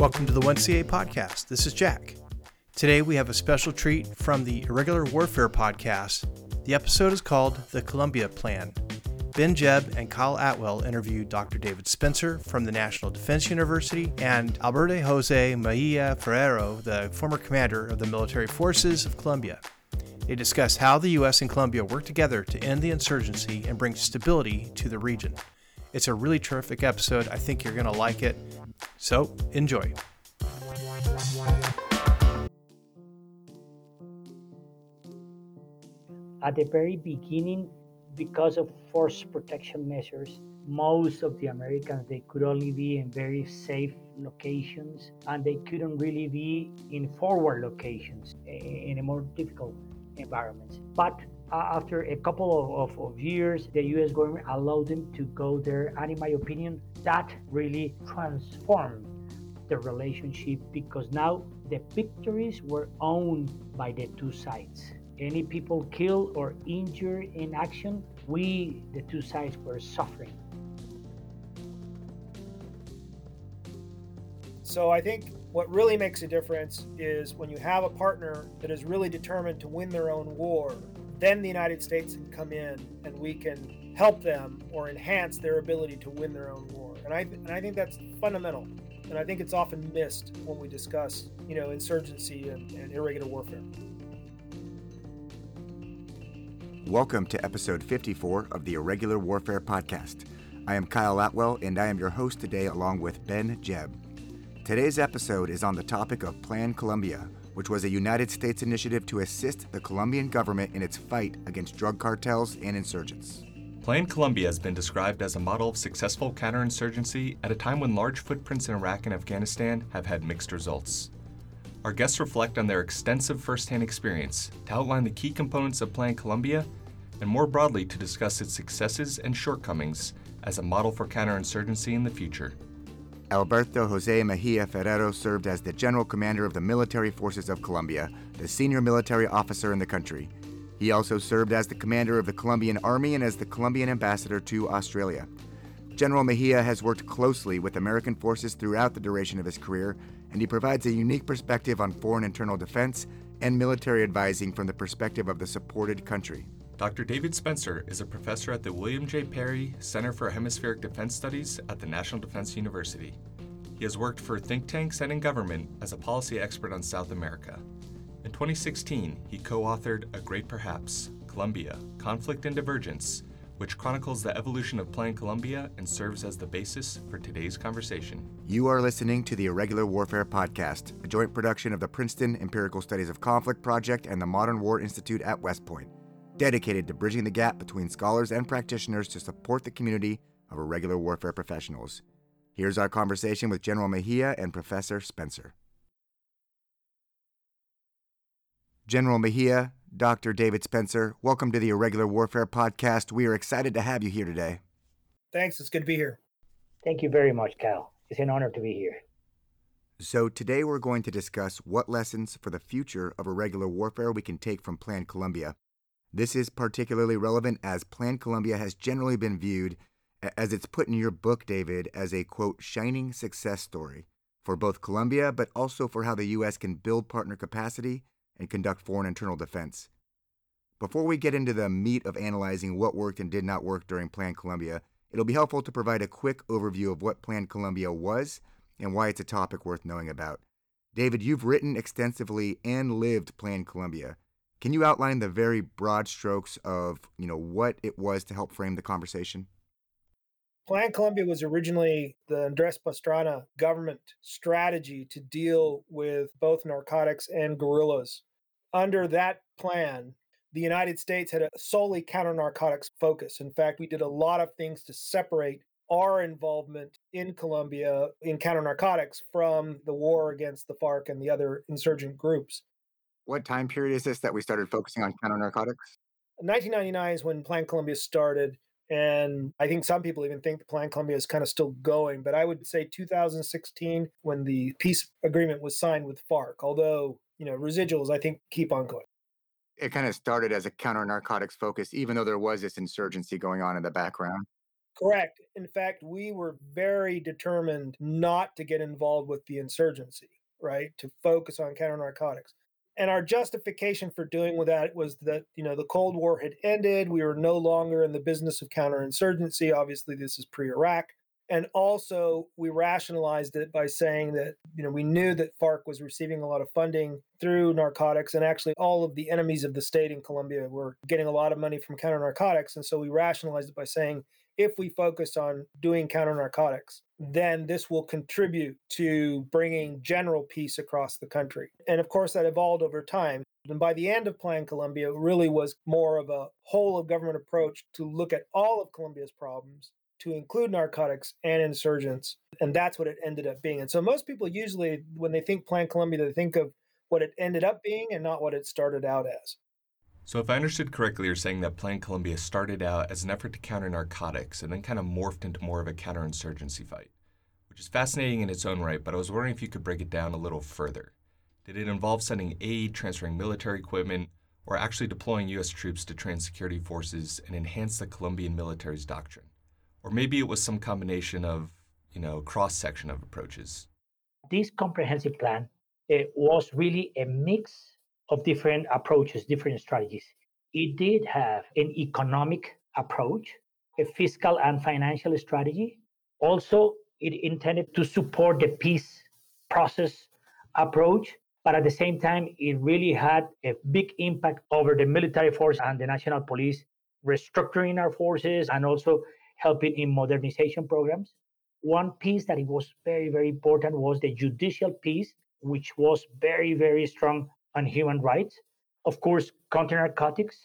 Welcome to the 1CA podcast. This is Jack. Today we have a special treat from the Irregular Warfare podcast. The episode is called The Colombia Plan. Ben Jebb and Kyle Atwell interviewed Dr. David Spencer from the National Defense University and Alberto Jose Mejia Ferrero, the former commander of the military forces of Colombia. They discuss how the U.S. and Colombia work together to end the insurgency and bring stability to the region. It's a really terrific episode. I think you're going to like it. So, enjoy. At the very beginning, because of force protection measures, most of the Americans they could only be in very safe locations and they couldn't really be in forward locations eh, in a more difficult environments. But after a couple of, of, of, years, the US government allowed them to go there. And in my opinion, that really transformed the relationship because now the victories were owned by the two sides. Any people killed or injured in action, we, the two sides, were suffering. So I think what really makes a difference is when you have a partner that is really determined to win their own war, then the United States can come in and we can help them or enhance their ability to win their own war. And I, and I think that's fundamental. And I think it's often missed when we discuss, you know, insurgency and, and irregular warfare. Welcome to episode 54 of the Irregular Warfare Podcast. I am Kyle Atwell, and I am your host today along with Ben Jebb. Today's episode is on the topic of Plan Colombia, which was a United States initiative to assist the Colombian government in its fight against drug cartels and insurgents. Plan Colombia has been described as a model of successful counterinsurgency at a time when large footprints in Iraq and Afghanistan have had mixed results. Our guests reflect on their extensive firsthand experience to outline the key components of Plan Colombia and more broadly to discuss its successes and shortcomings as a model for counterinsurgency in the future. Alberto Jose Mejia Ferrero served as the General Commander of the Military Forces of Colombia, the senior military officer in the country. He also served as the commander of the Colombian Army and as the Colombian ambassador to Australia. General Mejia has worked closely with American forces throughout the duration of his career, and he provides a unique perspective on foreign internal defense and military advising from the perspective of the supported country. Dr. David Spencer is a professor at the William J. Perry Center for Hemispheric Defense Studies at the National Defense University. He has worked for think tanks and in government as a policy expert on South America. In 2016, he co authored A Great Perhaps Colombia Conflict and Convergence, which chronicles the evolution of Plan Colombia and serves as the basis for today's conversation. You are listening to the Irregular Warfare Podcast, a joint production of the Princeton Empirical Studies of Conflict Project and the Modern War Institute at West Point dedicated to bridging the gap between scholars and practitioners to support the community of irregular warfare professionals. Here's our conversation with General Mejia and Professor Spencer. General Mejia, Dr. David Spencer, welcome to the Irregular Warfare Podcast. We are excited to have you here today. Thanks. It's good to be here. Thank you very much, Cal. It's an honor to be here. So, today we're going to discuss what lessons for the future of irregular warfare we can take from Plan Colombia this is particularly relevant as Plan Colombia has generally been viewed, as it's put in your book, David, as a quote, shining success story for both Colombia, but also for how the U.S. can build partner capacity and conduct foreign internal defense. Before we get into the meat of analyzing what worked and did not work during Plan Colombia, it'll be helpful to provide a quick overview of what Plan Colombia was and why it's a topic worth knowing about. David, you've written extensively and lived Plan Colombia. Can you outline the very broad strokes of, you know, what it was to help frame the conversation? Plan Colombia was originally the Andres Pastrana government strategy to deal with both narcotics and guerrillas. Under that plan, the United States had a solely counter narcotics focus. In fact, we did a lot of things to separate our involvement in Colombia in counter narcotics from the war against the FARC and the other insurgent groups. What time period is this that we started focusing on counter narcotics? 1999 is when Plan Colombia started. And I think some people even think the Plan Colombia is kind of still going. But I would say 2016, when the peace agreement was signed with FARC, although, you know, residuals, I think, keep on going. It kind of started as a counter narcotics focus, even though there was this insurgency going on in the background. Correct. In fact, we were very determined not to get involved with the insurgency, right? To focus on counter narcotics. And our justification for doing that was that, you know, the Cold War had ended. We were no longer in the business of counterinsurgency. Obviously, this is pre Iraq. And also, we rationalized it by saying that, you know, we knew that FARC was receiving a lot of funding through narcotics. And actually, all of the enemies of the state in Colombia were getting a lot of money from counter narcotics. And so we rationalized it by saying, if we focus on doing counter narcotics, then this will contribute to bringing general peace across the country. And of course, that evolved over time. And by the end of Plan Colombia, it really was more of a whole of government approach to look at all of Colombia's problems to include narcotics and insurgents. And that's what it ended up being. And so most people usually, when they think Plan Colombia, they think of what it ended up being and not what it started out as. So, if I understood correctly, you're saying that Plan Colombia started out as an effort to counter narcotics and then kind of morphed into more of a counterinsurgency fight, which is fascinating in its own right, but I was wondering if you could break it down a little further. Did it involve sending aid, transferring military equipment, or actually deploying U.S. troops to train security forces and enhance the Colombian military's doctrine? Or maybe it was some combination of, you know, cross section of approaches. This comprehensive plan it was really a mix of different approaches, different strategies. It did have an economic approach, a fiscal and financial strategy. Also, it intended to support the peace process approach, but at the same time, it really had a big impact over the military force and the national police, restructuring our forces and also helping in modernization programs. One piece that it was very, very important was the judicial piece, which was very, very strong on human rights. Of course, counter narcotics,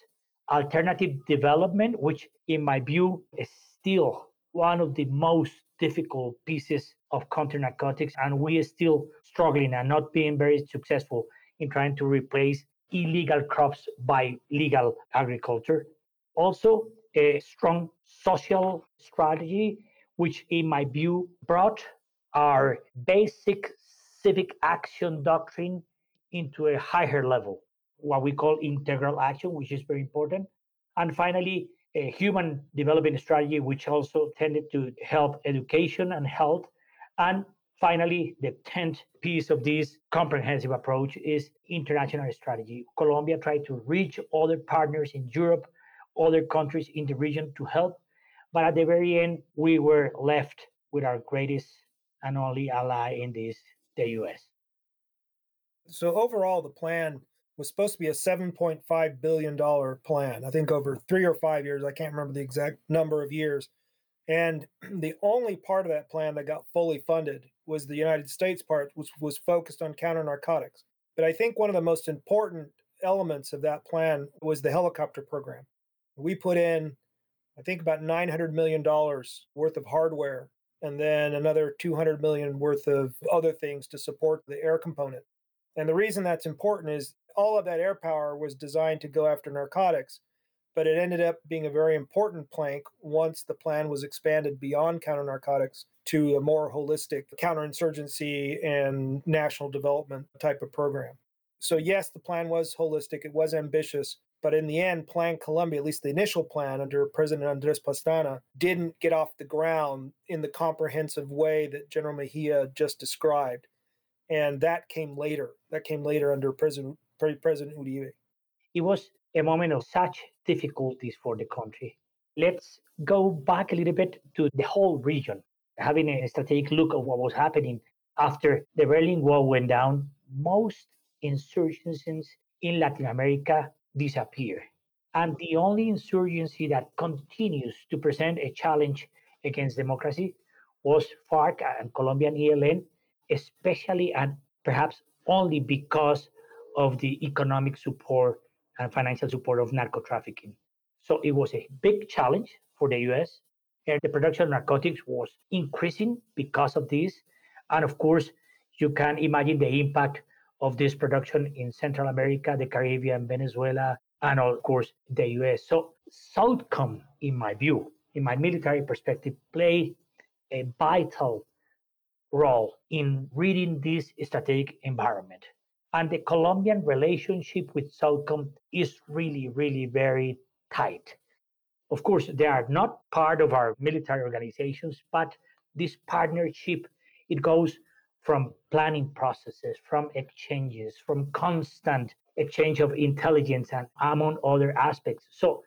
alternative development, which in my view is still one of the most difficult pieces of counter narcotics. And we are still struggling and not being very successful in trying to replace illegal crops by legal agriculture. Also, a strong social strategy, which, in my view, brought our basic civic action doctrine into a higher level, what we call integral action, which is very important. And finally, a human development strategy, which also tended to help education and health. And finally, the 10th piece of this comprehensive approach is international strategy. Colombia tried to reach other partners in Europe other countries in the region to help. But at the very end, we were left with our greatest and only ally in this, the US. So overall, the plan was supposed to be a $7.5 billion plan, I think over three or five years. I can't remember the exact number of years. And the only part of that plan that got fully funded was the United States part, which was focused on counter narcotics. But I think one of the most important elements of that plan was the helicopter program. We put in, I think, about $900 million worth of hardware and then another 200 million worth of other things to support the air component. And the reason that's important is all of that air power was designed to go after narcotics, but it ended up being a very important plank once the plan was expanded beyond counter narcotics to a more holistic counterinsurgency and national development type of program. So, yes, the plan was holistic, it was ambitious, but in the end, Plan Colombia, at least the initial plan under President Andres Pastrana, didn't get off the ground in the comprehensive way that General Mejia just described. And that came later. That came later under President, President Uribe. It was a moment of such difficulties for the country. Let's go back a little bit to the whole region, having a strategic look at what was happening after the Berlin Wall went down. Most insurgencies in Latin America disappear. And the only insurgency that continues to present a challenge against democracy was FARC and Colombian ELN, especially and perhaps only because of the economic support and financial support of narco trafficking. So it was a big challenge for the US. And the production of narcotics was increasing because of this. And of course, you can imagine the impact of this production in Central America, the Caribbean, Venezuela, and of course the US. So Southcom, in my view, in my military perspective, played a vital role in reading this strategic environment. And the Colombian relationship with Southcom is really, really very tight. Of course, they are not part of our military organizations, but this partnership it goes from planning processes, from exchanges, from constant exchange of intelligence, and among other aspects. So,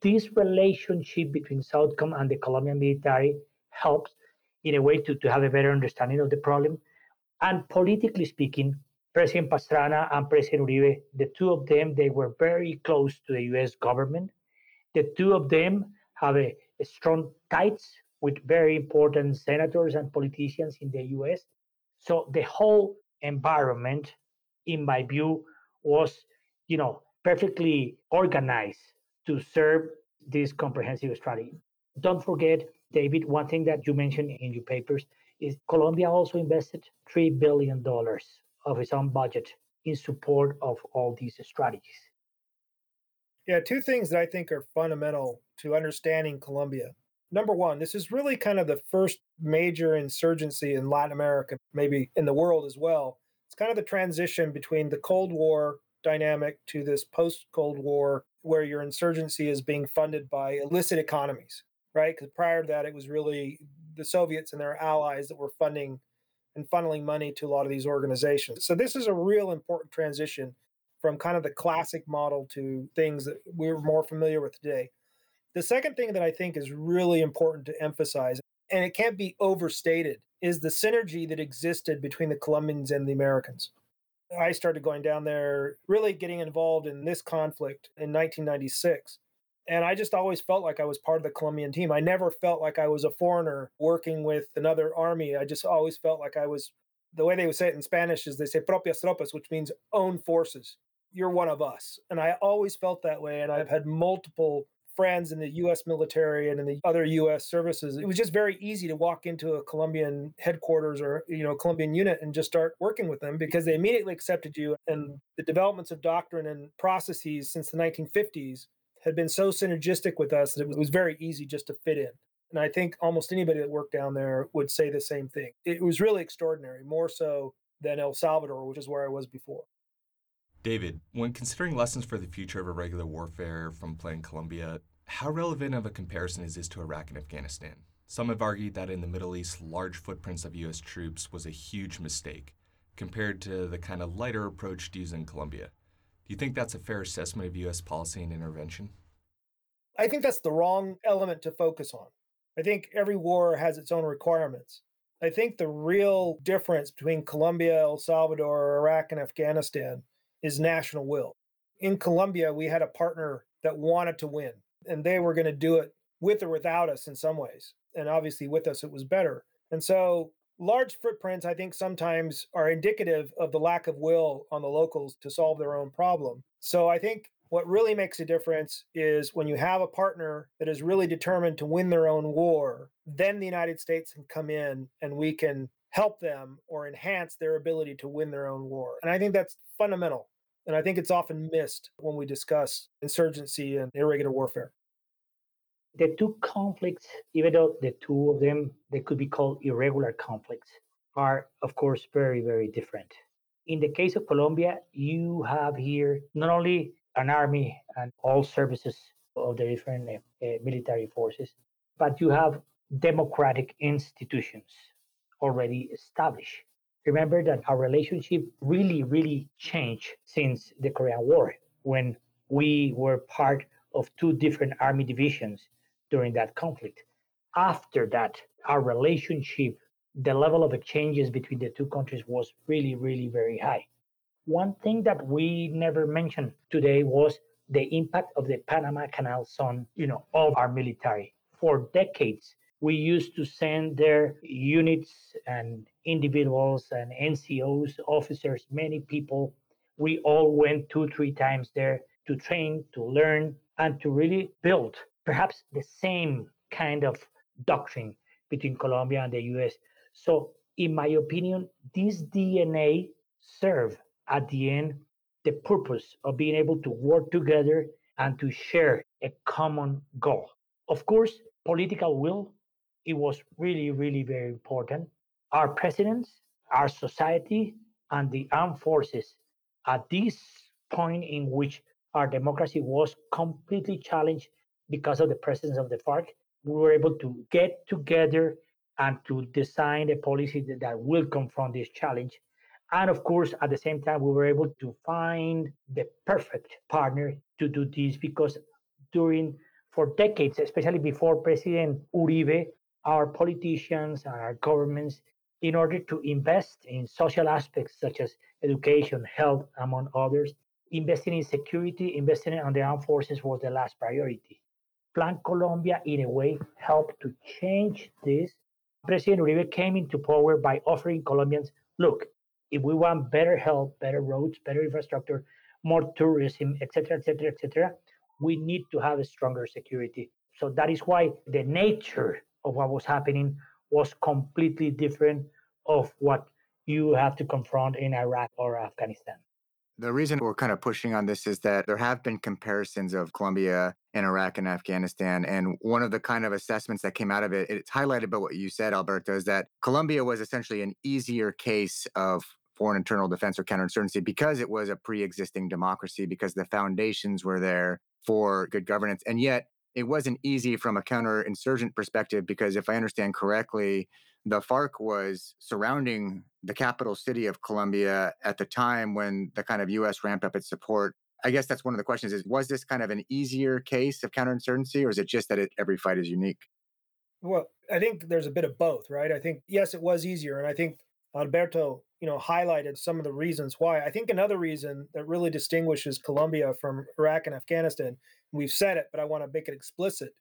this relationship between Southcom and the Colombian military helps in a way to, to have a better understanding of the problem. And politically speaking, President Pastrana and President Uribe, the two of them, they were very close to the US government. The two of them have a, a strong ties with very important senators and politicians in the US. So the whole environment, in my view, was, you know, perfectly organized to serve this comprehensive strategy. Don't forget, David, one thing that you mentioned in your papers is Colombia also invested $3 billion of its own budget in support of all these strategies. Yeah, two things that I think are fundamental to understanding Colombia. Number one, this is really kind of the first major insurgency in Latin America, maybe in the world as well. It's kind of the transition between the Cold War dynamic to this post Cold War where your insurgency is being funded by illicit economies, right? Because prior to that, it was really the Soviets and their allies that were funding and funneling money to a lot of these organizations. So this is a real important transition from kind of the classic model to things that we're more familiar with today. The second thing that I think is really important to emphasize, and it can't be overstated, is the synergy that existed between the Colombians and the Americans. I started going down there, really getting involved in this conflict in 1996. And I just always felt like I was part of the Colombian team. I never felt like I was a foreigner working with another army. I just always felt like I was, the way they would say it in Spanish is they say propias tropas, which means own forces. You're one of us. And I always felt that way. And I've had multiple friends in the US military and in the other US services. It was just very easy to walk into a Colombian headquarters or, you know, Colombian unit and just start working with them because they immediately accepted you. And the developments of doctrine and processes since the 1950s had been so synergistic with us that it was very easy just to fit in. And I think almost anybody that worked down there would say the same thing. It was really extraordinary, more so than El Salvador, which is where I was before. David, when considering lessons for the future of irregular warfare from Plan Colombia, how relevant of a comparison is this to Iraq and Afghanistan? Some have argued that in the Middle East, large footprints of U.S. troops was a huge mistake compared to the kind of lighter approach used in Colombia. Do you think that's a fair assessment of U.S. policy and intervention? I think that's the wrong element to focus on. I think every war has its own requirements. I think the real difference between Colombia, El Salvador, Iraq, and Afghanistan is national will. In Colombia, we had a partner that wanted to win, and they were going to do it with or without us in some ways. And obviously, with us, it was better. And so, large footprints, I think, sometimes are indicative of the lack of will on the locals to solve their own problem. So, I think what really makes a difference is when you have a partner that is really determined to win their own war, then the United States can come in and we can help them or enhance their ability to win their own war. And I think that's fundamental. And I think it's often missed when we discuss insurgency and irregular warfare. The two conflicts, even though the two of them they could be called irregular conflicts, are of course very, very different. In the case of Colombia, you have here not only an army and all services of the different uh, military forces, but you have democratic institutions already established. Remember that our relationship really, really changed since the Korean War when we were part of two different army divisions during that conflict. After that, our relationship, the level of exchanges between the two countries was really, really very high. One thing that we never mentioned today was the impact of the Panama Canal Zone, you know, of our military. For decades, we used to send their units and individuals and NCOs, officers, many people. We all went two, three times there to train, to learn, and to really build perhaps the same kind of doctrine between Colombia and the US. So, in my opinion, this DNA serve at the end the purpose of being able to work together and to share a common goal. Of course, political will it was really, really very important. Our presidents, our society, and the armed forces at this point in which our democracy was completely challenged, because of the presence of the FARC, we were able to get together and to design a policy that, that will confront this challenge. And of course, at the same time, we were able to find the perfect partner to do this because during for decades, especially before President Uribe, our politicians and our governments, in order to invest in social aspects such as education, health, among others, investing in security, investing in the armed forces was the last priority. Plan Colombia, in a way, helped to change this. President Uribe came into power by offering Colombians look, if we want better health, better roads, better infrastructure, more tourism, etc., etc., etc., we need to have a stronger security. So that is why the nature of what was happening was completely different of what you have to confront in Iraq or Afghanistan. The reason we're kind of pushing on this is that there have been comparisons of Colombia and Iraq and Afghanistan. And one of the kind of assessments that came out of it, it's highlighted by what you said, Alberto, is that Colombia was essentially an easier case of foreign internal defense or counterinsurgency because it was a pre existing democracy, because the foundations were there for good governance. And yet, it wasn't easy from a counterinsurgent perspective because if I understand correctly, the FARC was surrounding the capital city of Colombia at the time when the kind of US ramped up its support. I guess that's one of the questions is was this kind of an easier case of counterinsurgency or is it just that it, every fight is unique? Well, I think there's a bit of both, right? I think yes, it was easier and I think Alberto, you know, highlighted some of the reasons why. I think another reason that really distinguishes Colombia from Iraq and Afghanistan, we've said it, but I want to make it explicit,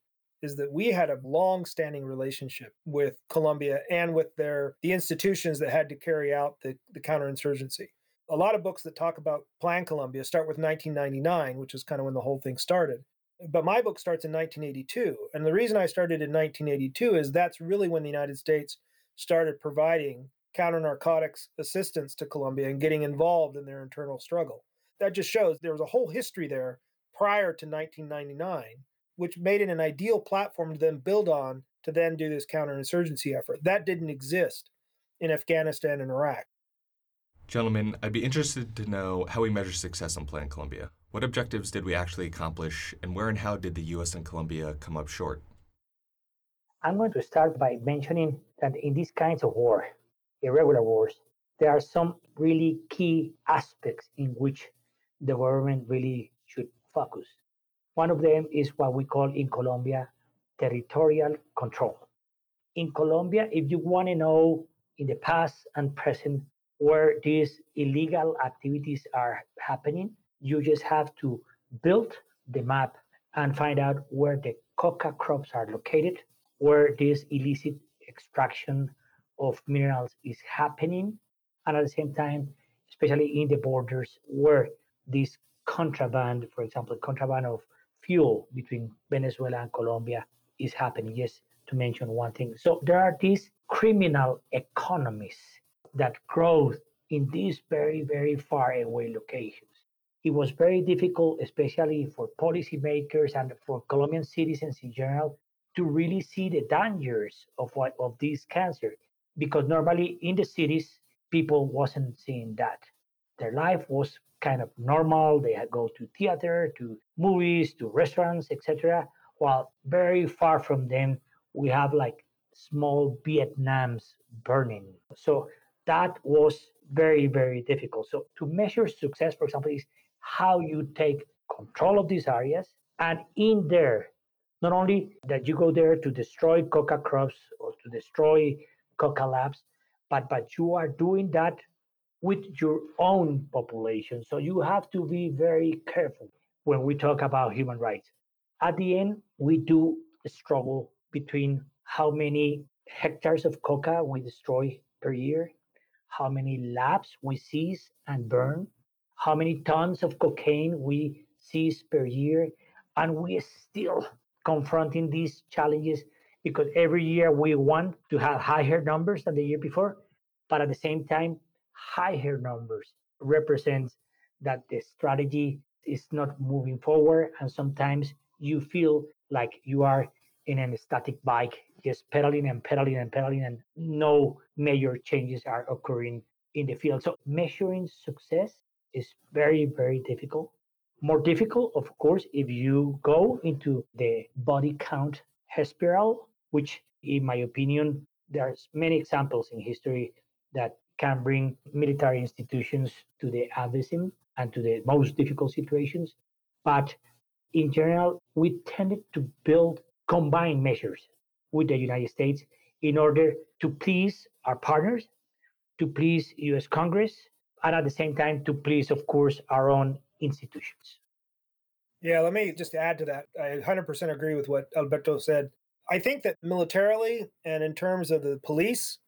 is that we had a long-standing relationship with Colombia and with their the institutions that had to carry out the, the counterinsurgency. A lot of books that talk about Plan Colombia start with 1999, which is kind of when the whole thing started. But my book starts in 1982. And the reason I started in 1982 is that's really when the United States started providing counter narcotics assistance to Colombia and getting involved in their internal struggle. That just shows there was a whole history there prior to 1999 which made it an ideal platform to then build on to then do this counterinsurgency effort. That didn't exist in Afghanistan and Iraq. Gentlemen, I'd be interested to know how we measure success on Plan Colombia. What objectives did we actually accomplish, and where and how did the U.S. and Colombia come up short? I'm going to start by mentioning that in these kinds of war, irregular wars, there are some really key aspects in which the government really should focus. One of them is what we call in Colombia territorial control. In Colombia, if you want to know in the past and present where these illegal activities are happening, you just have to build the map and find out where the coca crops are located, where this illicit extraction of minerals is happening, and at the same time, especially in the borders where this contraband, for example, contraband of fuel between Venezuela and Colombia is happening, just to mention one thing. So there are these criminal economies that growth in these very, very far away locations. It was very difficult, especially for policymakers and for Colombian citizens in general, to really see the dangers of what of this cancer, because normally in the cities people wasn't seeing that. Their life was kind of normal. They go to theater, to movies, to restaurants, etc. While very far from them, we have like small Vietnams burning. So that was very, very difficult. So to measure success, for example, is how you take control of these areas and in there, not only that you go there to destroy coca crops or to destroy coca labs, but but you are doing that with your own population. So you have to be very careful when we talk about human rights. At the end, we do struggle between how many hectares of coca we destroy per year, how many labs we seize and burn, how many tons of cocaine we seize per year, and we still confronting these challenges because every year we want to have higher numbers than the year before, but at the same time higher numbers represents that the strategy is not moving forward and sometimes you feel like you are in a static bike just pedaling and pedaling and pedaling and no major changes are occurring in the field so measuring success is very very difficult More difficult, of course, if you go into the body count spiral, which, in my opinion, there's many examples in history that can bring military institutions to the abysm and to the most difficult situations. But in general, we tended to build combined measures with the United States in order to please our partners, to please US Congress, and at the same time to please, of course, our own institutions. Yeah, let me just add to that. I 100% agree with what Alberto said. I think that militarily and in terms of the police,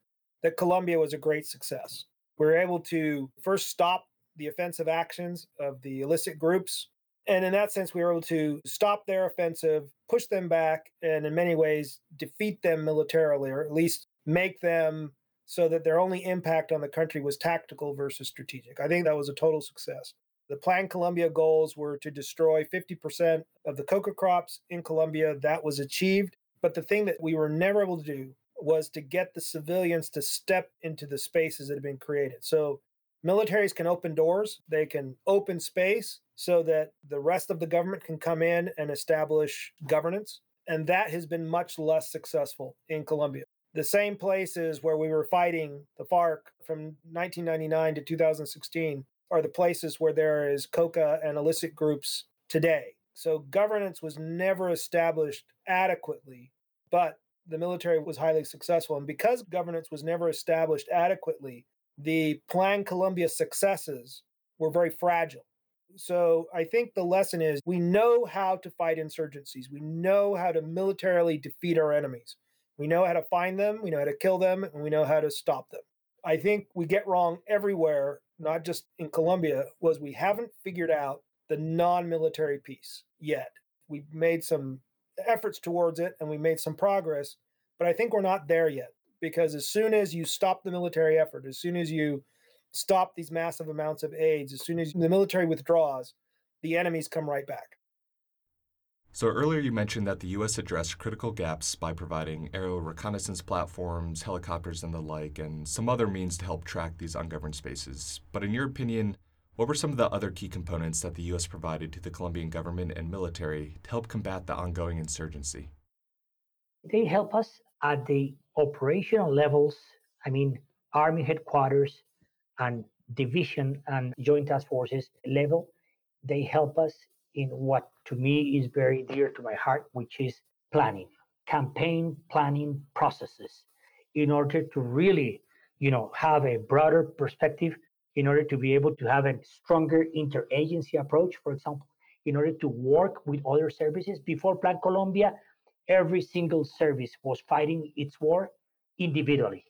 that Colombia was a great success. We were able to first stop the offensive actions of the illicit groups. And in that sense, we were able to stop their offensive, push them back, and in many ways defeat them militarily, or at least make them so that their only impact on the country was tactical versus strategic. I think that was a total success. The Plan Colombia goals were to destroy 50% of the coca crops in Colombia. That was achieved. But the thing that we were never able to do was to get the civilians to step into the spaces that had been created. So militaries can open doors, they can open space so that the rest of the government can come in and establish governance. And that has been much less successful in Colombia. The same places where we were fighting the FARC from 1999 to 2016 are the places where there is coca and illicit groups today. So governance was never established adequately, but the military was highly successful. And because governance was never established adequately, the Plan Colombia successes were very fragile. So I think the lesson is we know how to fight insurgencies. We know how to militarily defeat our enemies. We know how to find them, we know how to kill them, and we know how to stop them. I think we get wrong everywhere, not just in Colombia, was we haven't figured out the non-military piece yet. We've made some efforts towards it and we made some progress, but I think we're not there yet because as soon as you stop the military effort, as soon as you stop these massive amounts of aids, as soon as the military withdraws, the enemies come right back. So, earlier you mentioned that the U.S. addressed critical gaps by providing aerial reconnaissance platforms, helicopters, and the like, and some other means to help track these ungoverned spaces. But in your opinion, what were some of the other key components that the U.S. provided to the Colombian government and military to help combat the ongoing insurgency? They help us at the operational levels. I mean, Army headquarters and division and joint task forces level. They help us in what to me is very dear to my heart, which is planning, campaign planning processes in order to really, you know, have a broader perspective in order to be able to have a stronger interagency approach, for example, in order to work with other services. Before Plan Colombia, every single service was fighting its war individually.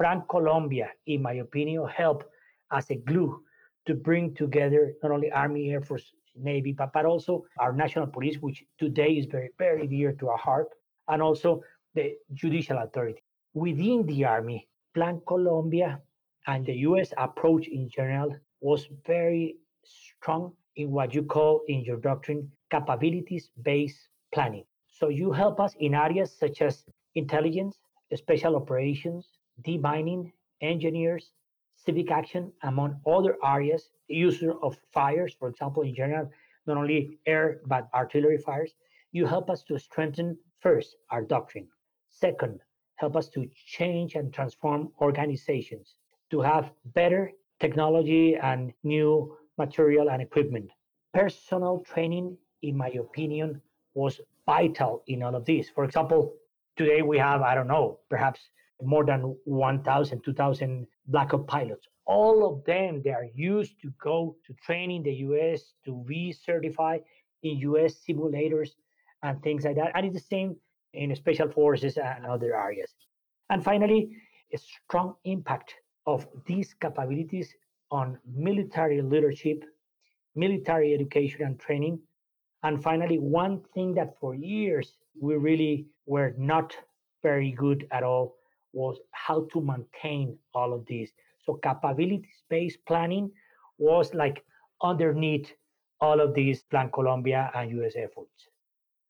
Plan Colombia, in my opinion, helped as a glue to bring together not only Army, Air Force, Navy, but, but also our national police, which today is very, very dear to our heart, and also the judicial authority. Within the Army, Plan Colombia and the US approach in general was very strong in what you call in your doctrine capabilities based planning. So you help us in areas such as intelligence, special operations, demining, engineers, civic action, among other areas, user of fires, for example, in general, not only air but artillery fires. You help us to strengthen first our doctrine. Second, help us to change and transform organizations to have better technology and new material and equipment. Personal training, in my opinion, was vital in all of this. For example, today we have, I don't know, perhaps more than 1,000, 2,000 Black Hawk pilots. All of them, they are used to go to train in the US, to be certified in US simulators and things like that. And it's the same in special forces and other areas. And finally, a strong impact of these capabilities on military leadership, military education and training. And finally, one thing that for years we really were not very good at all was how to maintain all of these. So, capabilities based planning was like underneath all of these Plan Colombia and US efforts.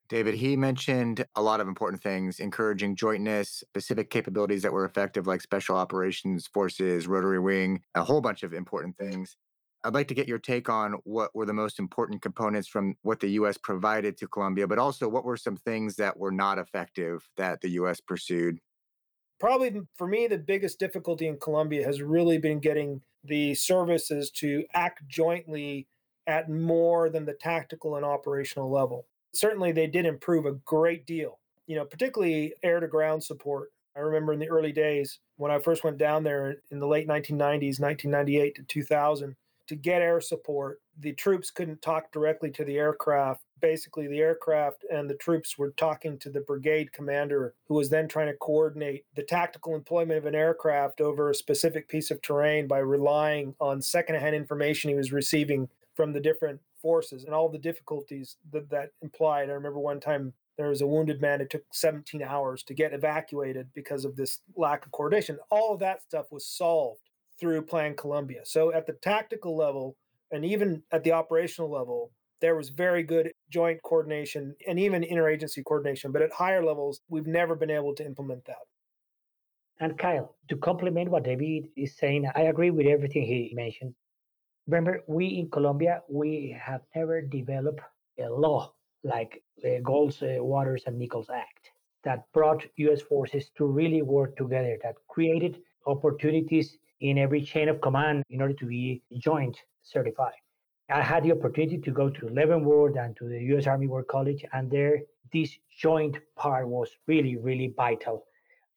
David, he mentioned a lot of important things, encouraging jointness, specific capabilities that were effective, like special operations forces, rotary wing, a whole bunch of important things. I'd like to get your take on what were the most important components from what the U.S. provided to Colombia, but also what were some things that were not effective that the U.S. pursued. Probably for me, the biggest difficulty in Colombia has really been getting the services to act jointly at more than the tactical and operational level. Certainly, they did improve a great deal, you know, particularly air to ground support. I remember in the early days when I first went down there in the late 1990s, 1998 to 2000 to get air support, the troops couldn't talk directly to the aircraft. Basically, the aircraft and the troops were talking to the brigade commander, who was then trying to coordinate the tactical employment of an aircraft over a specific piece of terrain by relying on secondhand information he was receiving from the different forces and all the difficulties that that implied. I remember one time there was a wounded man. It took 17 hours to get evacuated because of this lack of coordination. All of that stuff was solved through Plan Colombia. So at the tactical level and even at the operational level, there was very good joint coordination and even interagency coordination. But at higher levels, we've never been able to implement that. And Kyle, to complement what David is saying, I agree with everything he mentioned. Remember, we in Colombia, we have never developed a law like the Golds, uh, Waters, and Nichols Act that brought U.S. forces to really work together, that created opportunities in every chain of command in order to be joint certified. I had the opportunity to go to Leavenworth and to the U.S. Army War College, and there this joint part was really, really vital.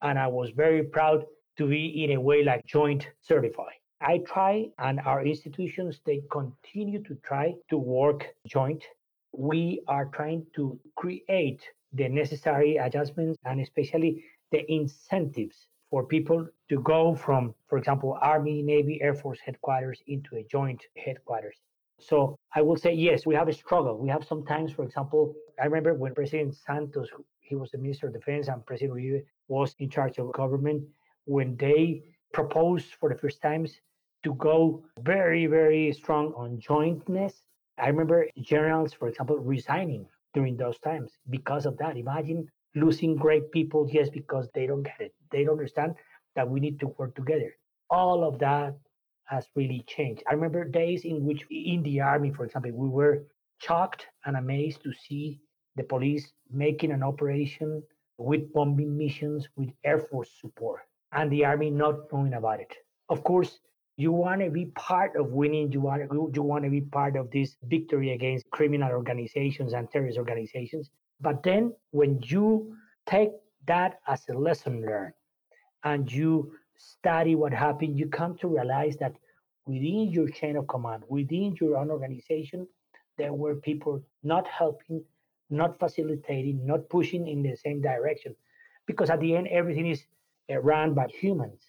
And I was very proud to be in a way like joint certified. I try, and our institutions they continue to try to work joint. We are trying to create the necessary adjustments and especially the incentives for people to go from, for example, Army, Navy, Air Force headquarters into a joint headquarters. So I will say, yes, we have a struggle. We have sometimes, for example, I remember when President Santos, he was the Minister of Defense, and President Uribe was in charge of government, when they proposed for the first times to go very, very strong on jointness. I remember generals, for example, resigning during those times because of that. Imagine losing great people just because they don't get it. They don't understand that we need to work together. All of that has really changed. I remember days in which in the army, for example, we were shocked and amazed to see the police making an operation with bombing missions with Air Force support and the army not knowing about it. Of course, you want to be part of winning. You want you want to be part of this victory against criminal organizations and terrorist organizations. But then when you take that as a lesson learned and you study what happened, you come to realize that within your chain of command, within your own organization, there were people not helping, not facilitating, not pushing in the same direction. Because at the end, everything is uh, run by humans.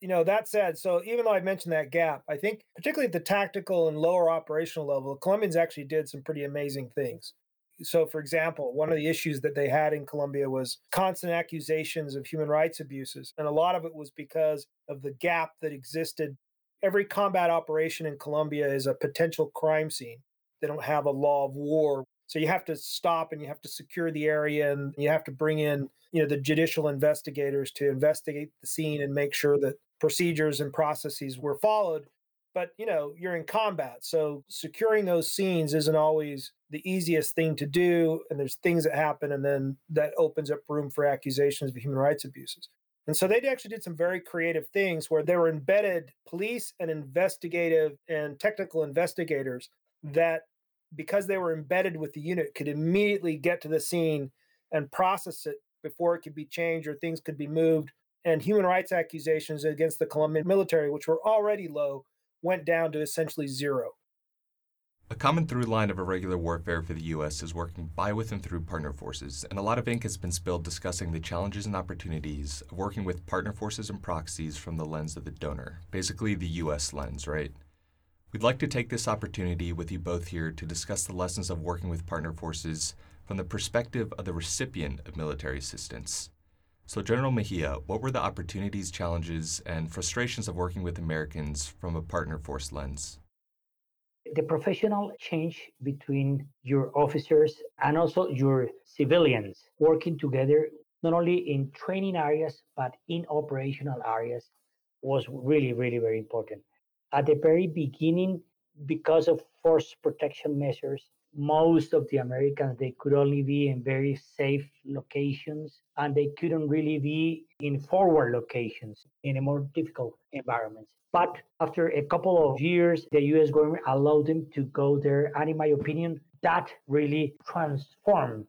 You know, that said, so even though I mentioned that gap, I think particularly at the tactical and lower operational level, Colombians actually did some pretty amazing things. So, for example, one of the issues that they had in Colombia was constant accusations of human rights abuses. And a lot of it was because of the gap that existed. Every combat operation in Colombia is a potential crime scene. They don't have a law of war. So you have to stop and you have to secure the area and you have to bring in, you know, the judicial investigators to investigate the scene and make sure that procedures and processes were followed but you know you're in combat so securing those scenes isn't always the easiest thing to do and there's things that happen and then that opens up room for accusations of human rights abuses. And so they actually did some very creative things where there were embedded police and investigative and technical investigators that because they were embedded with the unit could immediately get to the scene and process it before it could be changed or things could be moved. And human rights accusations against the Colombian military, which were already low, went down to essentially zero. A common through line of irregular warfare for the U.S. is working by, with, and through partner forces, and a lot of ink has been spilled discussing the challenges and opportunities of working with partner forces and proxies from the lens of the donor, basically the U.S. lens, right? We'd like to take this opportunity with you both here to discuss the lessons of working with partner forces from the perspective of the recipient of military assistance. So, General Mejia, what were the opportunities, challenges, and frustrations of working with Americans from a partner force lens? The professional change between your officers and also your civilians working together, not only in training areas, but in operational areas, was really, really very important. At the very beginning, because of force protection measures, most of the Americans they could only be in very safe locations and they couldn't really be in forward locations in a more difficult environments. But after a couple of years, the US government allowed them to go there. And in my opinion, that really transformed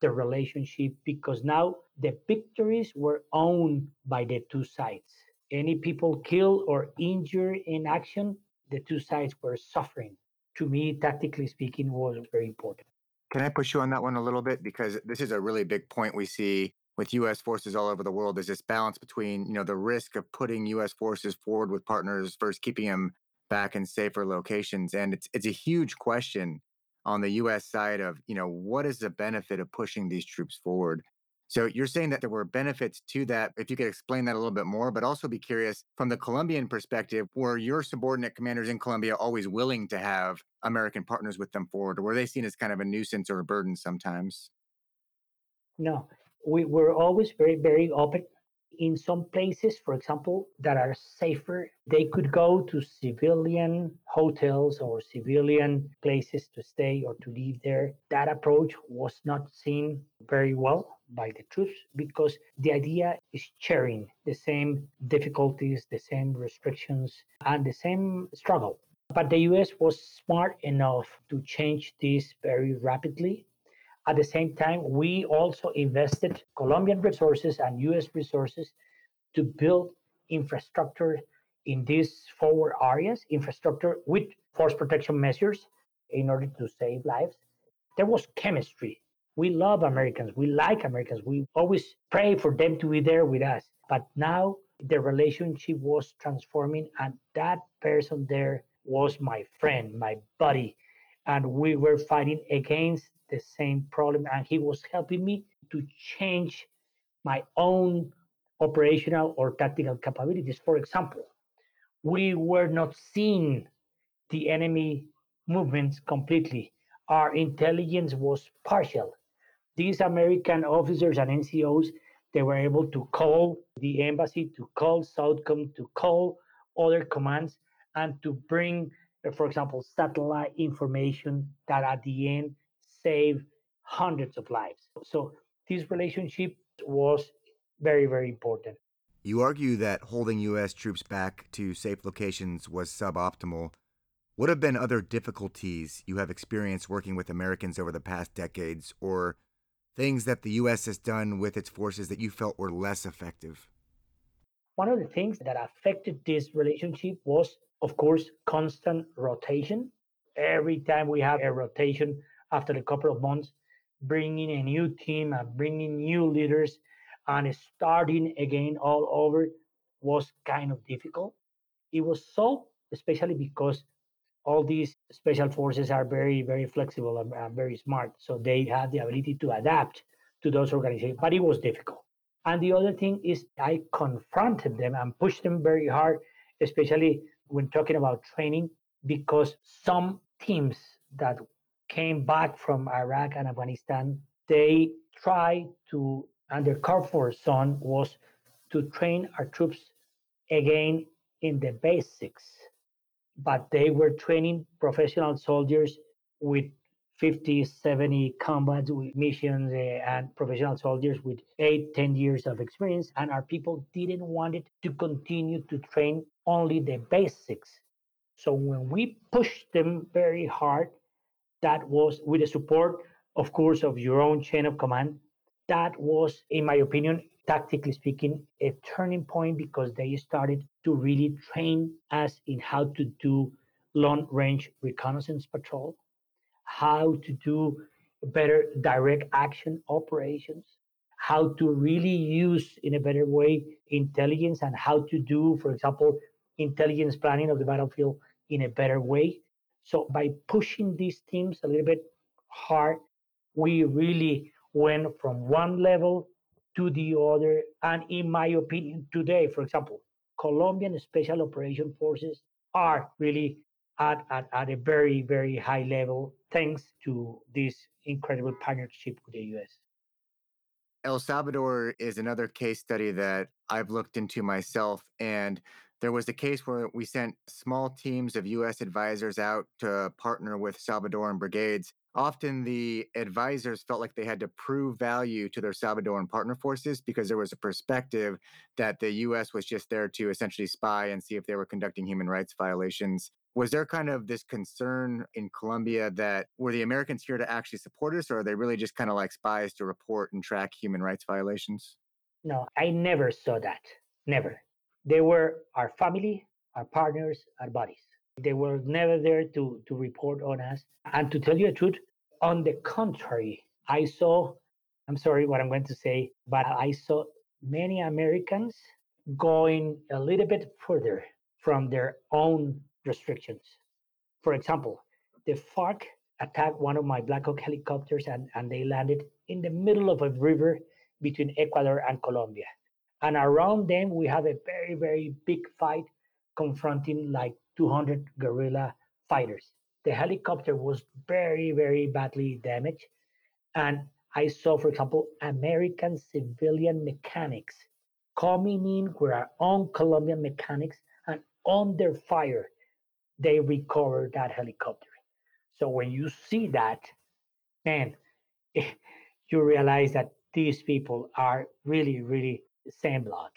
the relationship because now the victories were owned by the two sides. Any people killed or injured in action, the two sides were suffering to me, tactically speaking, was very important. Can I push you on that one a little bit? Because this is a really big point we see with U.S. forces all over the world. Is this balance between, you know, the risk of putting U.S. forces forward with partners versus keeping them back in safer locations, and it's it's a huge question on the U.S. side of, you know, what is the benefit of pushing these troops forward? So you're saying that there were benefits to that. If you could explain that a little bit more, but also be curious from the Colombian perspective, were your subordinate commanders in Colombia always willing to have American partners with them forward, or were they seen as kind of a nuisance or a burden sometimes? No, we were always very, very open in some places, for example, that are safer, they could go to civilian hotels or civilian places to stay or to live there. That approach was not seen very well by the troops because the idea is sharing the same difficulties, the same restrictions, and the same struggle. But the US was smart enough to change this very rapidly at the same time, we also invested Colombian resources and US resources to build infrastructure in these forward areas, infrastructure with force protection measures in order to save lives. There was chemistry. We love Americans. We like Americans. We always pray for them to be there with us. But now the relationship was transforming, and that person there was my friend, my buddy. And we were fighting against the same problem and he was helping me to change my own operational or tactical capabilities for example we were not seeing the enemy movements completely our intelligence was partial these american officers and ncos they were able to call the embassy to call southcom to call other commands and to bring uh, for example satellite information that at the end save hundreds of lives. So this relationship was very, very important. You argue that holding U.S. troops back to safe locations was suboptimal. What have been other difficulties you have experienced working with Americans over the past decades, or things that the U.S. has done with its forces that you felt were less effective? One of the things that affected this relationship was, of course, constant rotation. Every time we have a rotation, after a couple of months, bringing a new team and bringing new leaders and starting again all over was kind of difficult. It was so, especially because all these special forces are very, very flexible and, and very smart. So they have the ability to adapt to those organizations, but it was difficult. And the other thing is, I confronted them and pushed them very hard, especially when talking about training, because some teams that came back from Iraq and Afghanistan, they tried to, and their comfort zone was to train our troops again in the basics. But they were training professional soldiers with 50, 70 combat missions uh, and professional soldiers with eight, 10 years of experience. And our people didn't want it to continue to train only the basics. So when we pushed them very hard, that was with the support, of course, of your own chain of command. That was, in my opinion, tactically speaking, a turning point because they started to really train us in how to do long range reconnaissance patrol, how to do better direct action operations, how to really use in a better way intelligence and how to do, for example, intelligence planning of the battlefield in a better way. So by pushing these teams a little bit hard, we really went from one level to the other. And in my opinion, today, for example, Colombian Special Operation Forces are really at, at, at a very, very high level thanks to this incredible partnership with the US. El Salvador is another case study that I've looked into myself. And There was a case where we sent small teams of U.S. advisors out to partner with Salvadoran brigades. Often the advisors felt like they had to prove value to their Salvadoran partner forces because there was a perspective that the U.S. was just there to essentially spy and see if they were conducting human rights violations. Was there kind of this concern in Colombia that were the Americans here to actually support us, or are they really just kind of like spies to report and track human rights violations? No, I never saw that. Never. They were our family, our partners, our buddies. They were never there to, to report on us. And to tell you the truth, on the contrary, I saw, I'm sorry what I'm going to say, but I saw many Americans going a little bit further from their own restrictions. For example, the FARC attacked one of my Black Hawk helicopters and, and they landed in the middle of a river between Ecuador and Colombia. And around them, we have a very, very big fight confronting like 200 guerrilla fighters. The helicopter was very, very badly damaged. And I saw, for example, American civilian mechanics coming in with our own Colombian mechanics and under fire, they recovered that helicopter. So when you see that, man, you realize that these people are really, really same blood.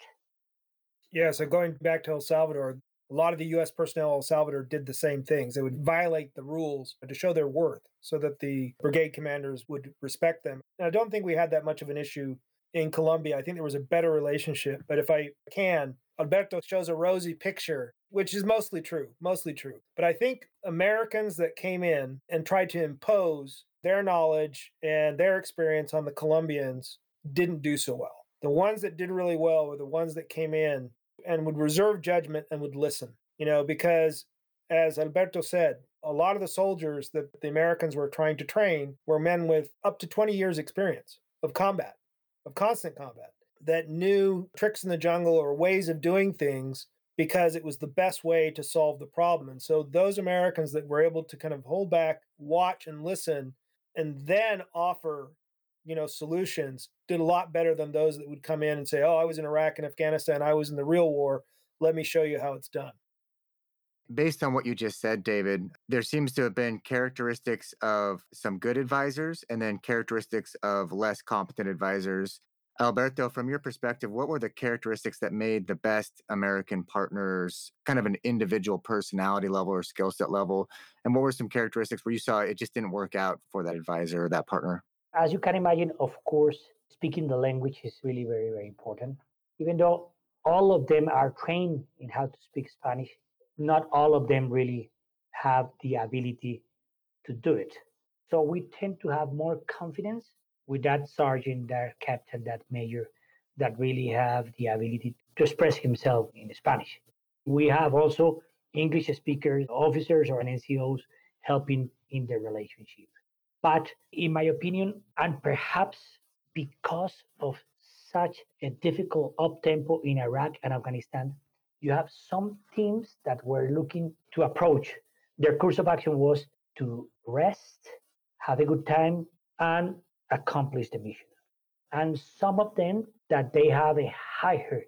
Yeah, so going back to El Salvador, a lot of the U.S. personnel in El Salvador did the same things. They would violate the rules to show their worth so that the brigade commanders would respect them. And I don't think we had that much of an issue in Colombia. I think there was a better relationship. But if I can, Alberto shows a rosy picture, which is mostly true, mostly true. But I think Americans that came in and tried to impose their knowledge and their experience on the Colombians didn't do so well. The ones that did really well were the ones that came in and would reserve judgment and would listen, you know, because as Alberto said, a lot of the soldiers that the Americans were trying to train were men with up to 20 years experience of combat, of constant combat, that knew tricks in the jungle or ways of doing things because it was the best way to solve the problem. And so those Americans that were able to kind of hold back, watch and listen and then offer you know solutions did a lot better than those that would come in and say oh i was in iraq and afghanistan i was in the real war let me show you how it's done. Based on what you just said david there seems to have been characteristics of some good advisors and then characteristics of less competent advisors. Alberto from your perspective what were the characteristics that made the best american partners kind of an individual personality level or skill set level? And what were some characteristics where you saw it just didn't work out for that advisor or that partner as you can imagine, of course, speaking the language is really very, very important. Even though all of them are trained in how to speak Spanish, not all of them really have the ability to do it. So we tend to have more confidence with that sergeant, that captain, that major that really have the ability to express himself in Spanish. We have also English speakers, officers, or NCOs helping in the relationship. But in my opinion, and perhaps because of such a difficult up tempo in Iraq and Afghanistan, you have some teams that were looking to approach. Their course of action was to rest, have a good time, and accomplish the mission. And some of them that they have a higher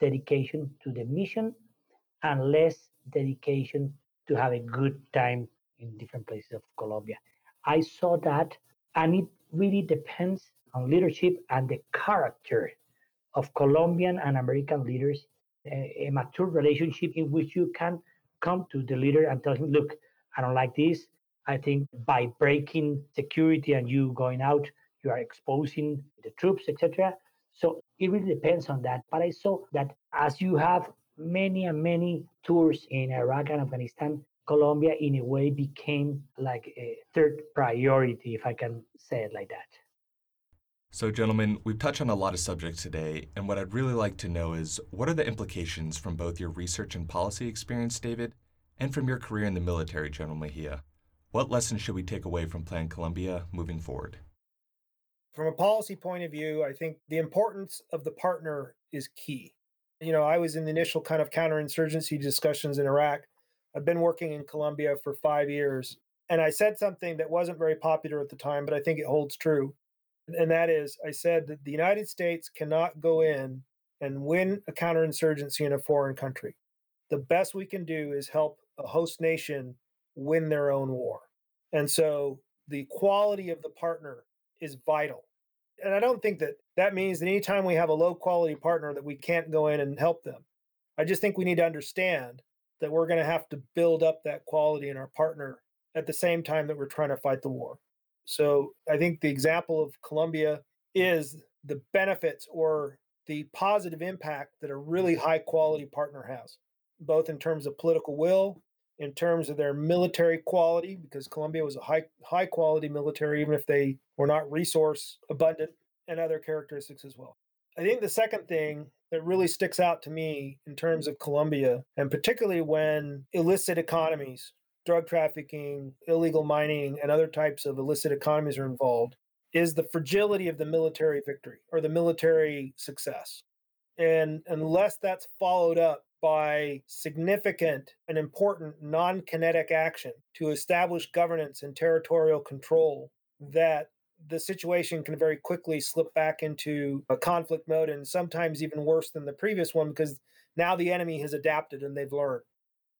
dedication to the mission and less dedication to have a good time in different places of Colombia. I saw that, and it really depends on leadership and the character of Colombian and American leaders. A, a mature relationship in which you can come to the leader and tell him, "Look, I don't like this. I think by breaking security and you going out, you are exposing the troops, etc." So it really depends on that. But I saw that as you have many and many tours in Iraq and Afghanistan, Colombia, in a way, became like a third priority, if I can say it like that. So, gentlemen, we've touched on a lot of subjects today, and what I'd really like to know is what are the implications from both your research and policy experience, David, and from your career in the military, General Mejia? What lessons should we take away from Plan Colombia moving forward? From a policy point of view, I think the importance of the partner is key. You know, I was in the initial kind of counterinsurgency discussions in Iraq I've been working in Colombia for five years. And I said something that wasn't very popular at the time, but I think it holds true. And that is, I said that the United States cannot go in and win a counterinsurgency in a foreign country. the best we can do is help a host nation win their own war. And so the quality of the partner is vital. And I don't think that that means that anytime we have a low quality partner that we can't go in and help them. I just think we need to understand that we're going to have to build up that quality in our partner at the same time that we're trying to fight the war. So I think the example of Colombia is the benefits or the positive impact that a really high quality partner has, both in terms of political will, in terms of their military quality, because Colombia was a high high quality military, even if they were not resource abundant, and other characteristics as well. I think the second thing that really sticks out to me in terms of Colombia, and particularly when illicit economies, drug trafficking, illegal mining, and other types of illicit economies are involved, is the fragility of the military victory or the military success. And unless that's followed up by significant and important non kinetic action to establish governance and territorial control, that the situation can very quickly slip back into a conflict mode and sometimes even worse than the previous one because now the enemy has adapted and they've learned.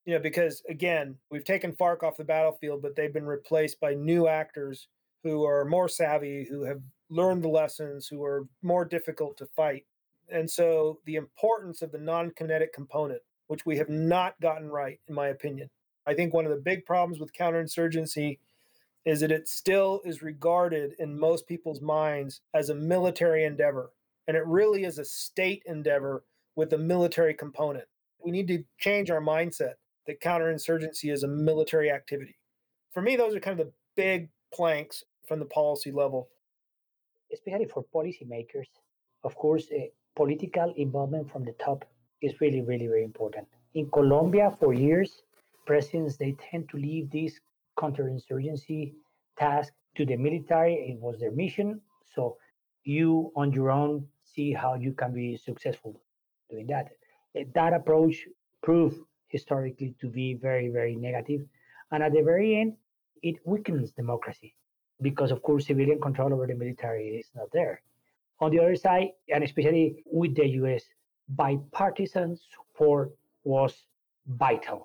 You know, because again, we've taken FARC off the battlefield, but they've been replaced by new actors who are more savvy, who have learned the lessons, who are more difficult to fight. And so the importance of the non kinetic component, which we have not gotten right, in my opinion. I think one of the big problems with counterinsurgency is that it still is regarded in most people's minds as a military endeavor. And it really is a state endeavor with a military component. We need to change our mindset that counterinsurgency is a military activity. For me, those are kind of the big planks from the policy level. Especially for policymakers, of course, uh, political involvement from the top is really, really, very important. In Colombia, for years, presidents they tend to leave this counterinsurgency task to the military. It was their mission. So you on your own see how you can be successful doing that. Eh, that approach proved historically to be very, very negative. And at the very end, it weakens democracy because, of course, civilian control over the military is not there. On the other side, and especially with the US, bipartisan support was vital.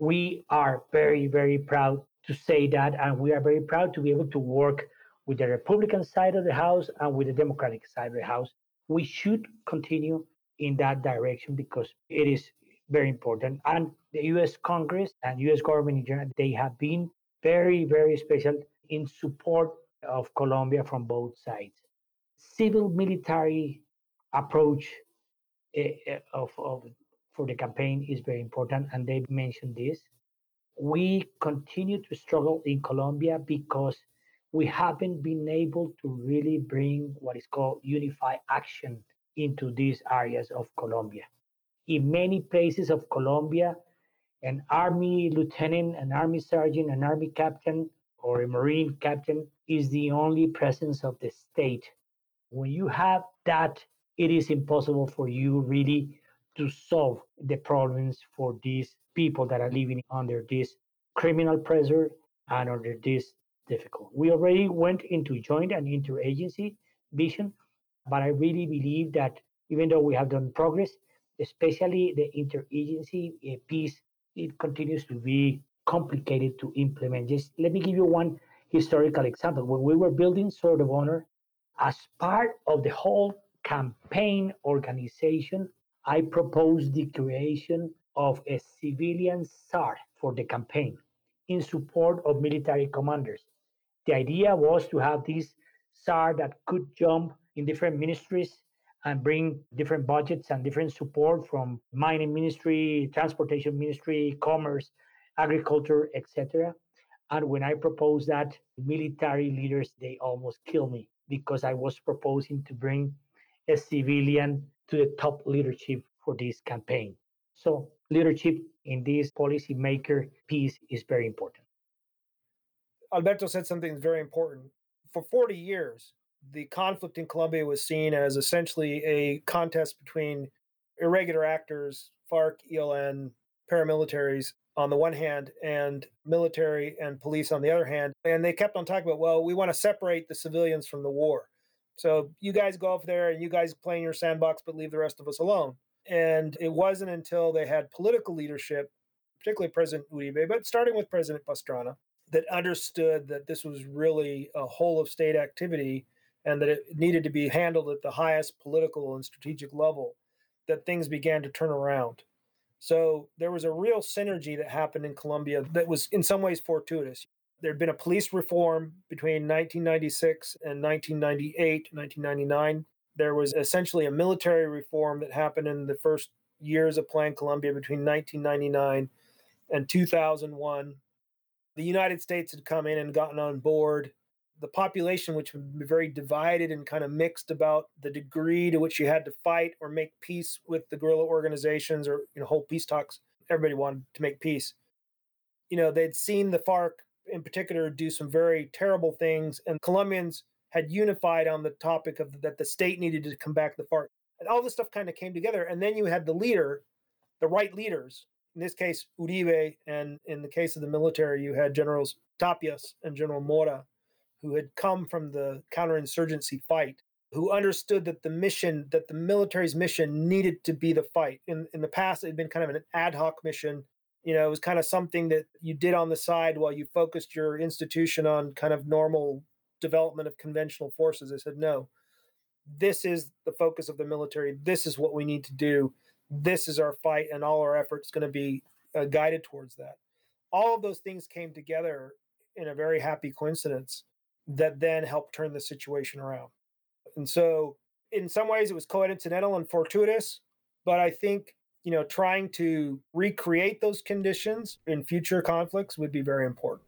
We are very, very proud to say that, and we are very proud to be able to work with the Republican side of the House and with the Democratic side of the House. We should continue in that direction because it is very important. And the US Congress and US government in general, they have been very, very special in support of Colombia from both sides. Civil military approach uh, of, of for the campaign is very important, and they mentioned this we continue to struggle in Colombia because we haven't been able to really bring what is called unified action into these areas of Colombia. In many places of Colombia, an army lieutenant, an army sergeant, an army captain, or a marine captain is the only presence of the state. When you have that, it is impossible for you really to solve the problems for these people that are living under this criminal pressure and under this difficult. We already went into joint and interagency vision, but I really believe that even though we have done progress, especially the interagency eh, piece, it continues to be complicated to implement. Just let me give you one historical example. When we were building Sword of Honor, as part of the whole campaign organization, I proposed the creation of a civilian czar for the campaign in support of military commanders. The idea was to have this czar that could jump in different ministries and bring different budgets and different support from mining ministry, transportation ministry, commerce, agriculture, etc. And when I proposed that, military leaders they almost killed me because I was proposing to bring a civilian to the top leadership for this campaign. So leadership in this policymaker piece is very important. Alberto said something very important. For 40 years, the conflict in Colombia was seen as essentially a contest between irregular actors, FARC, ELN, paramilitaries on the one hand, and military and police on the other hand. And they kept on talking about, well, we want to separate the civilians from the war. So you guys go up there and you guys play in your sandbox, but leave the rest of us alone. And it wasn't until they had political leadership, particularly President Uribe, but starting with President Pastrana, that understood that this was really a whole of state activity and that it needed to be handled at the highest political and strategic level, that things began to turn around. So there was a real synergy that happened in Colombia that was in some ways fortuitous. There had been a police reform between 1996 and 1998, 1999. There was essentially a military reform that happened in the first years of Plan Colombia between 1999 and 2001. The United States had come in and gotten on board. The population, which would be very divided and kind of mixed about the degree to which you had to fight or make peace with the guerrilla organizations or you know hold peace talks, everybody wanted to make peace. You know, they'd seen the FARC in particular do some very terrible things, and Colombians had unified on the topic of that the state needed to come back to the FARC. And all this stuff kind of came together. And then you had the leader, the right leaders, in this case, Uribe, and in the case of the military, you had Generals Tapias and General Mora, who had come from the counterinsurgency fight, who understood that the mission, that the military's mission needed to be the fight. In, in the past, it had been kind of an ad hoc mission. You know, it was kind of something that you did on the side while you focused your institution on kind of normal development of conventional forces. I said, no, this is the focus of the military. This is what we need to do. This is our fight, and all our efforts going to be uh, guided towards that. All of those things came together in a very happy coincidence that then helped turn the situation around. And so, in some ways, it was coincidental and fortuitous, but I think you know trying to recreate those conditions in future conflicts would be very important.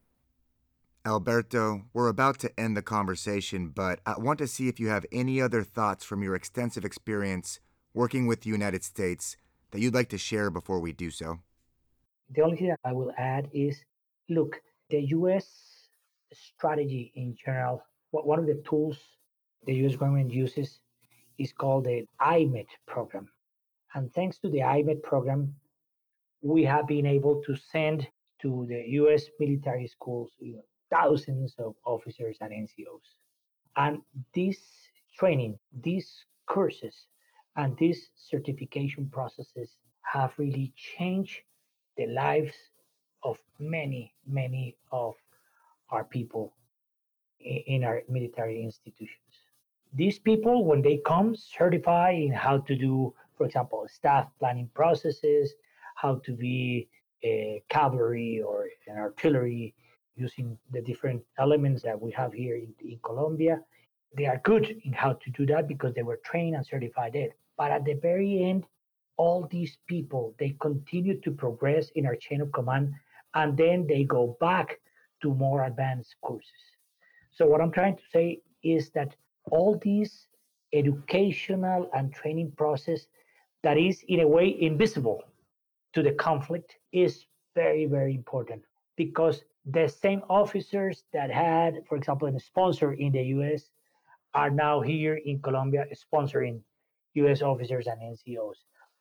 Alberto, we're about to end the conversation, but I want to see if you have any other thoughts from your extensive experience working with the United States that you'd like to share before we do so. The only thing that I will add is look, the US strategy in general, one of the tools the US government uses is called the IMET program. And thanks to the IMET program, we have been able to send to the US military schools you know, thousands of officers and NCOs. And this training, these courses, and these certification processes have really changed the lives of many, many of our people in our military institutions. These people, when they come, certify in how to do, for example, staff planning processes, how to be a cavalry or an artillery using the different elements that we have here in, in Colombia. They are good in how to do that because they were trained and certified it. But at the very end, all these people they continue to progress in our chain of command and then they go back to more advanced courses. So what I'm trying to say is that all these educational and training process that is in a way invisible to the conflict is very very important because the same officers that had, for example, a sponsor in the US are now here in Colombia sponsoring US officers and NCOs.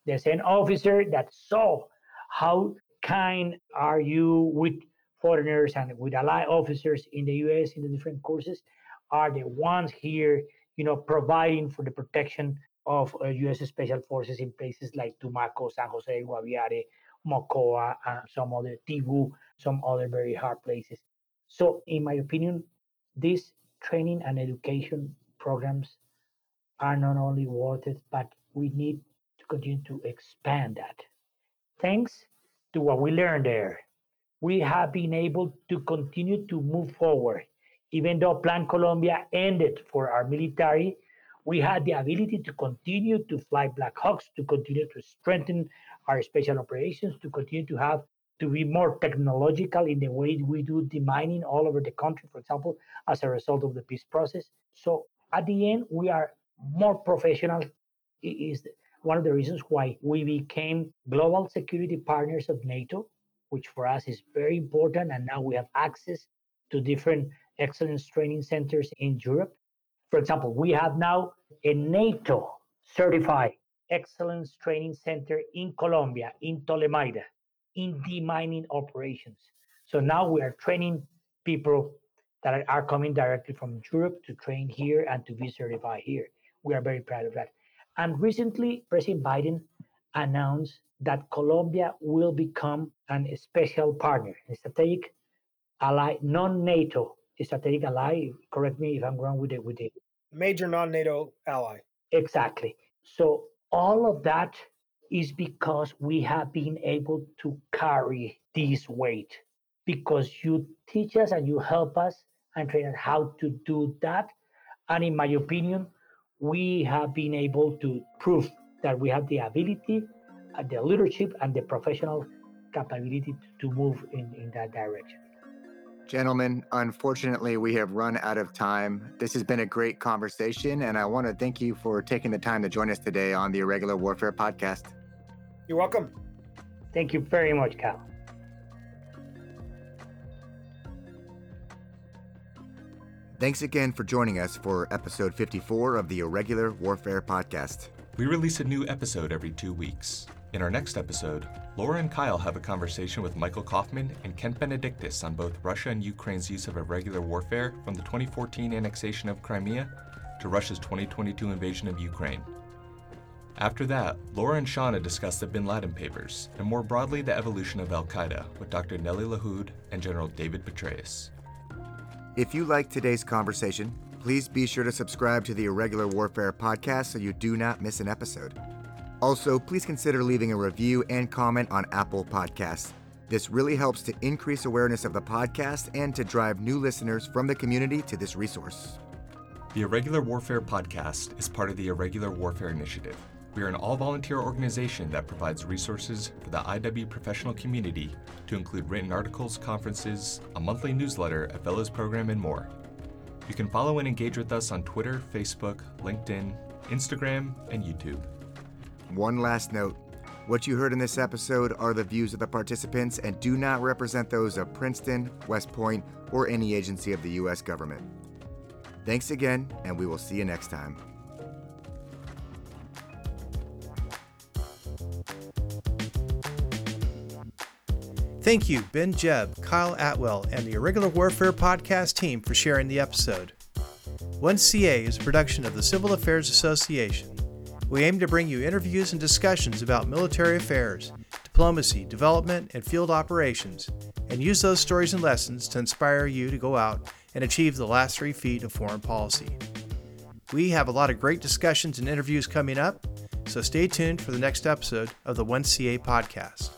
The same officer that saw how kind are you with foreigners and with allied officers in the US in the different courses are the ones here, you know, providing for the protection of uh, U.S. Special Forces in places like Tumaco, San Jose, Guaviare, Mocoa, and some other Tigu, some other very hard places. So, in my opinion, these training and education programs are not only worth it, but we need to continue to expand that. Thanks to what we learned there, we have been able to continue to move forward. Even though Plan Colombia ended for our military, we had the ability to continue to fly Black Hawks, to continue to strengthen our special operations, to continue to have to be more technological in the way we do demining all over the country, for example, as a result of the peace process. So at the end, we are more professional. Is one of the reasons why we became global security partners of NATO, which for us is very important. And now we have access to different excellence training centers in Europe. For example, we have now a NATO certified excellence training center in Colombia, in Tolemaida, in demining operations. So now we are training people that are coming directly from Europe to train here and to be certified here. We are very proud of that. And recently, President Biden announced that Colombia will become an special partner, a strategic ally, non-NATO strategic ally. Correct me if I'm wrong with it. With it. Major non-NATO ally. Exactly. So all of that is because we have been able to carry this weight because you teach us and you help us and train us how to do that. And in my opinion, we have been able to prove that we have the ability, uh, the leadership, and the professional capability to, to move in, in that direction. Gentlemen, unfortunately, we have run out of time. This has been a great conversation, and I want to thank you for taking the time to join us today on the Irregular Warfare Podcast. You're welcome. Thank you very much, Cal. Thanks again for joining us for episode 54 of the Irregular Warfare Podcast. We release a new episode every two weeks. In our next episode, Laura and Kyle have a conversation with Michael Kofman and Kent Benedictus on both Russia and Ukraine's use of irregular warfare from the 2014 annexation of Crimea to Russia's 2022 invasion of Ukraine. After that, Laura and Shawna discuss the Bin Laden papers and more broadly the evolution of Al Qaeda with Dr. Nelly Lahoud and General David Petraeus. If you liked today's conversation, please be sure to subscribe to the Irregular Warfare podcast so you do not miss an episode. Also, please consider leaving a review and comment on Apple Podcasts. This really helps to increase awareness of the podcast and to drive new listeners from the community to this resource. The Irregular Warfare Podcast is part of the Irregular Warfare Initiative. We are an all volunteer organization that provides resources for the IW professional community to include written articles, conferences, a monthly newsletter, a fellows program, and more. You can follow and engage with us on Twitter, Facebook, LinkedIn, Instagram, and YouTube. One last note what you heard in this episode are the views of the participants and do not represent those of Princeton, West Point, or any agency of the U.S. government. Thanks again, and we will see you next time. Thank you, Ben Jebb, Kyle Atwell, and the Irregular Warfare Podcast team for sharing the episode. 1CA is a production of the Civil Affairs Association. We aim to bring you interviews and discussions about military affairs, diplomacy, development, and field operations, and use those stories and lessons to inspire you to go out and achieve the last three feet of foreign policy. We have a lot of great discussions and interviews coming up, so stay tuned for the next episode of the 1CA podcast.